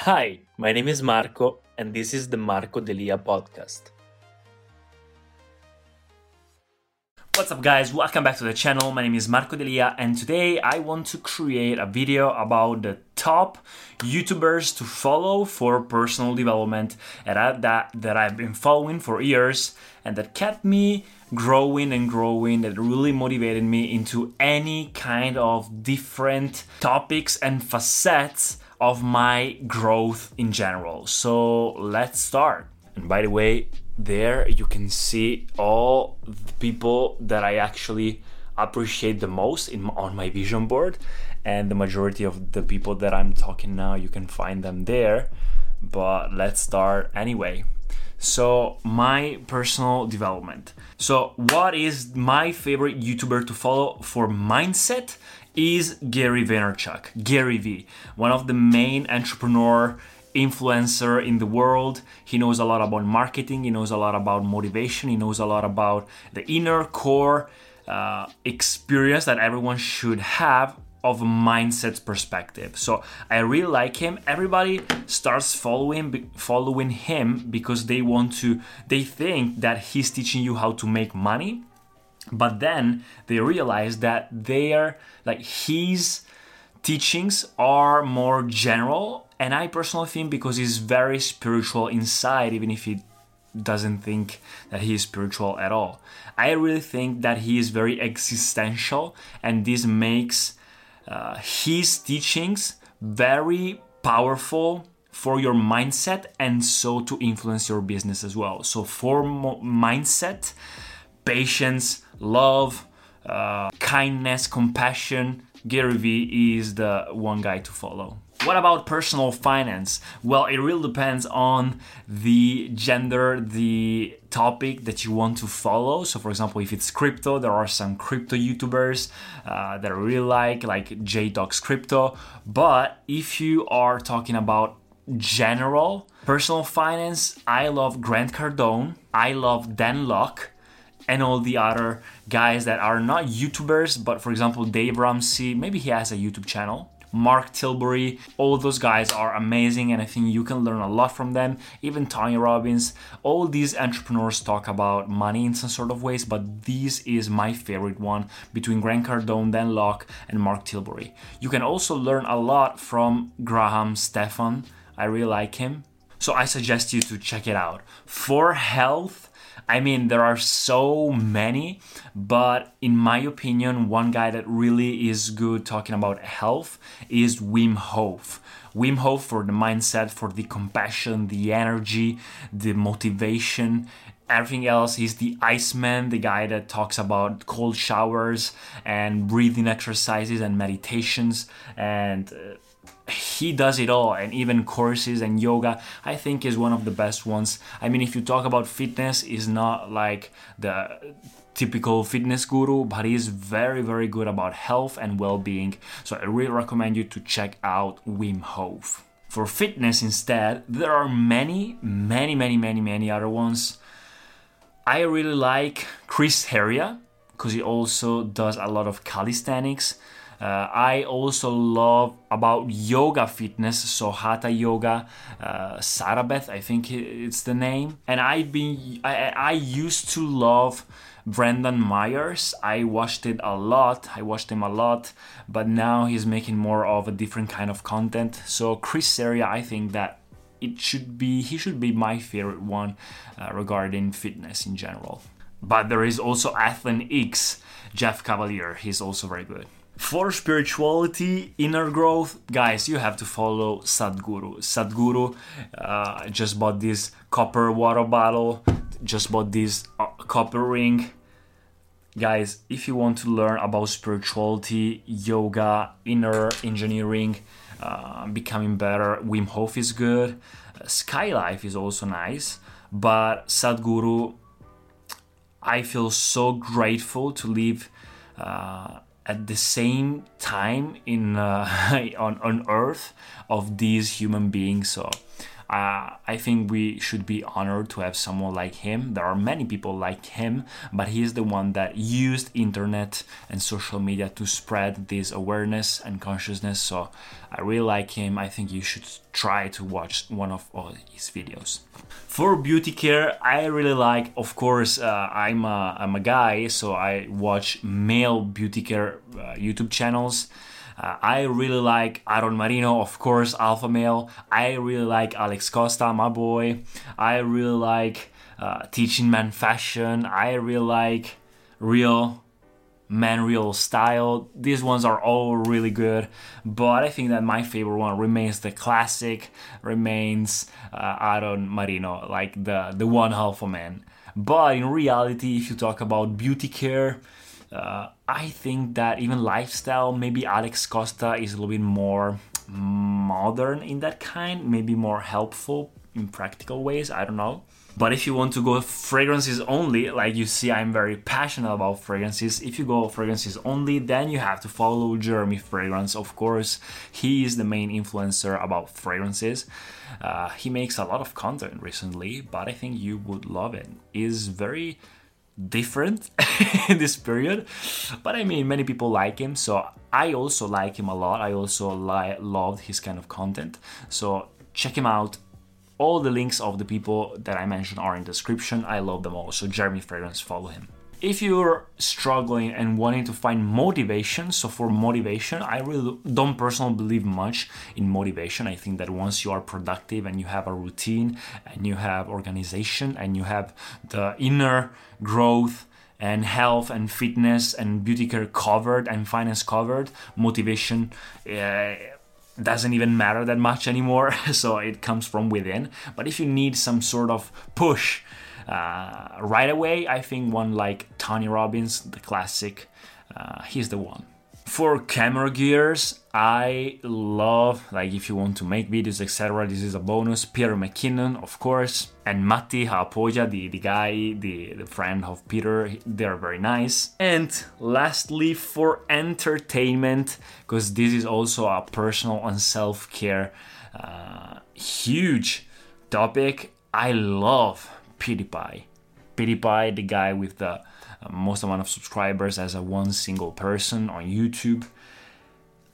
Hi, my name is Marco, and this is the Marco Delia podcast. What's up, guys? Welcome back to the channel. My name is Marco Delia, and today I want to create a video about the top YouTubers to follow for personal development and that, that I've been following for years and that kept me growing and growing, that really motivated me into any kind of different topics and facets of my growth in general. So let's start. And by the way, there you can see all the people that I actually appreciate the most in, on my vision board. And the majority of the people that I'm talking now you can find them there. But let's start anyway. So my personal development. So what is my favorite youtuber to follow for mindset is Gary Vaynerchuk, Gary V, one of the main entrepreneur influencer in the world. He knows a lot about marketing, he knows a lot about motivation, he knows a lot about the inner core uh, experience that everyone should have of a mindset perspective. So I really like him. Everybody starts following following him because they want to they think that he's teaching you how to make money but then they realize that their like his teachings are more general and i personally think because he's very spiritual inside even if he doesn't think that he is spiritual at all. I really think that he is very existential and this makes uh, his teachings very powerful for your mindset and so to influence your business as well. So for mo- mindset patience, love, uh, kindness, compassion. Gary Vee is the one guy to follow. What about personal finance? Well, it really depends on the gender, the topic that you want to follow. So, for example, if it's crypto, there are some crypto YouTubers uh, that I really like, like J Talks Crypto. But if you are talking about general personal finance, I love Grant Cardone, I love Dan Lok and all the other guys that are not YouTubers, but for example, Dave Ramsey, maybe he has a YouTube channel. Mark Tilbury, all those guys are amazing, and I think you can learn a lot from them. Even Tony Robbins, all these entrepreneurs talk about money in some sort of ways, but this is my favorite one between Grant Cardone, Dan Lok, and Mark Tilbury. You can also learn a lot from Graham Stephan. I really like him. So I suggest you to check it out. For health, I mean, there are so many, but in my opinion, one guy that really is good talking about health is Wim Hof. Wim Hof for the mindset, for the compassion, the energy, the motivation, everything else. He's the Iceman, the guy that talks about cold showers and breathing exercises and meditations and. Uh, He does it all and even courses and yoga i think is one of the best ones. I mean if you talk about fitness is not like the typical fitness guru but he's very very good about health and well-being. So i really recommend you to check out wim hof. For fitness instead there are many many many many many other ones. I really like chris heria because he also does a lot of calisthenics uh, I also love about yoga fitness, so Hatha Yoga, uh, Sarah Beth, I think it's the name. And I've been, I, I used to love Brendan Meyers. I watched it a lot. I watched him a lot, but now he's making more of a different kind of content. So Chris Heria, I think that it should be he should be my favorite one uh, regarding fitness in general. But there is also Athlean-X, Jeff Cavaliere. He's also very good. For spirituality, inner growth, guys, you have to follow Sadhguru. Sadhguru uh, just bought this copper water bottle, just bought this uh, copper ring. Guys, if you want to learn about spirituality, yoga, inner engineering, uh, becoming better. Wim Hof is good. Uh, Skylife is also nice. But Sadhguru, I feel so grateful to live uh, at the same time in uh, on on Earth of these human beings. So uh, I think we should be honored to have someone like him. There are many people like him, but he is the one that used internet and social media to spread this awareness and consciousness. So I really like him. I think you should try to watch one of his videos. For beauty care, I really like. Of course, uh, I'm a, I'm a guy, so I watch male beauty care uh, YouTube channels. Uh, I really like Aaron Marino, of course, Alpha Male. I really like Alex Costa, my boy. I really like uh, Teaching Man Fashion. I really like Real Man Real Style. These ones are all really good, but I think that my favorite one remains the classic, remains uh, Aaron Marino, like the, the one alpha man. But in reality, if you talk about beauty care, uh, I think that even lifestyle, maybe Alex Costa is a little bit more modern in that kind, maybe more helpful in practical ways. I don't know. But if you want to go fragrances only, like you see, I'm very passionate about fragrances. If you go fragrances only, then you have to follow Jeremy Fragrance. Of course, he is the main influencer about fragrances. Uh, he makes a lot of content recently, but I think you would love it. Is very different in this period. But i mean many people like him so i also like him a lot. I also li- loved his kind of content. So check him out. All the links of the people that i mentioned are in the description. I love them all so jeremy fragrance follow him if you're struggling and wanting to find motivation, so for motivation, I really don't personally believe much in motivation. I think that once you are productive and you have a routine and you have organization and you have the inner growth and health and fitness and beauty care covered and finance covered, motivation. Uh, doesn't even matter that much anymore, so it comes from within. But if you need some sort of push uh, right away, I think one like Tony Robbins, the classic, uh, he's the one. For camera gears, I love, like if you want to make videos, etc., this is a bonus. Peter McKinnon, of course, and Matti Haapoja, the, the guy, the, the friend of Peter, they're very nice. And lastly, for entertainment, because this is also a personal and self care uh, huge topic, I love PewDiePie. PewDiePie, the guy with the uh, most amount of subscribers as a one single person on YouTube.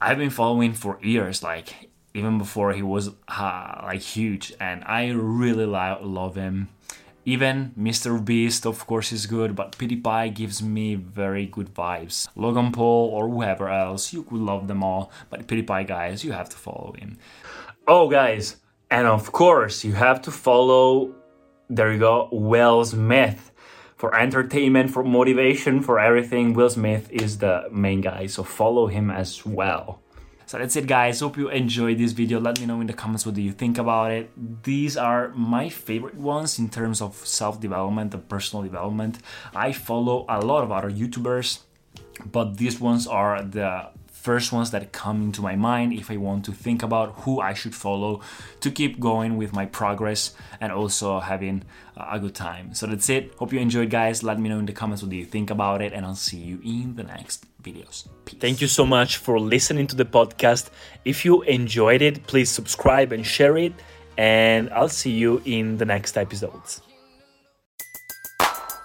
I've been following for years, like even before he was uh, like huge, and I really love him. Even Mr. Beast, of course, is good, but PewDiePie gives me very good vibes. Logan Paul or whoever else, you could love them all, but PewDiePie, guys, you have to follow him. Oh, guys, and of course, you have to follow there you go, Will Smith. For entertainment, for motivation, for everything, Will Smith is the main guy, so follow him as well. So that's it guys, hope you enjoyed this video. Let me know in the comments what do you think about it. These are my favorite ones in terms of self-development and personal development. I follow a lot of other YouTubers, but these ones are the first ones that come into my mind if I want to think about who I should follow to keep going with my progress and also having a good time. So that's it. Hope you enjoyed, guys. Let me know in the comments what you think about it, and I'll see you in the next videos. Peace. Thank you so much for listening to the podcast. If you enjoyed it, please subscribe and share it, and I'll see you in the next episodes.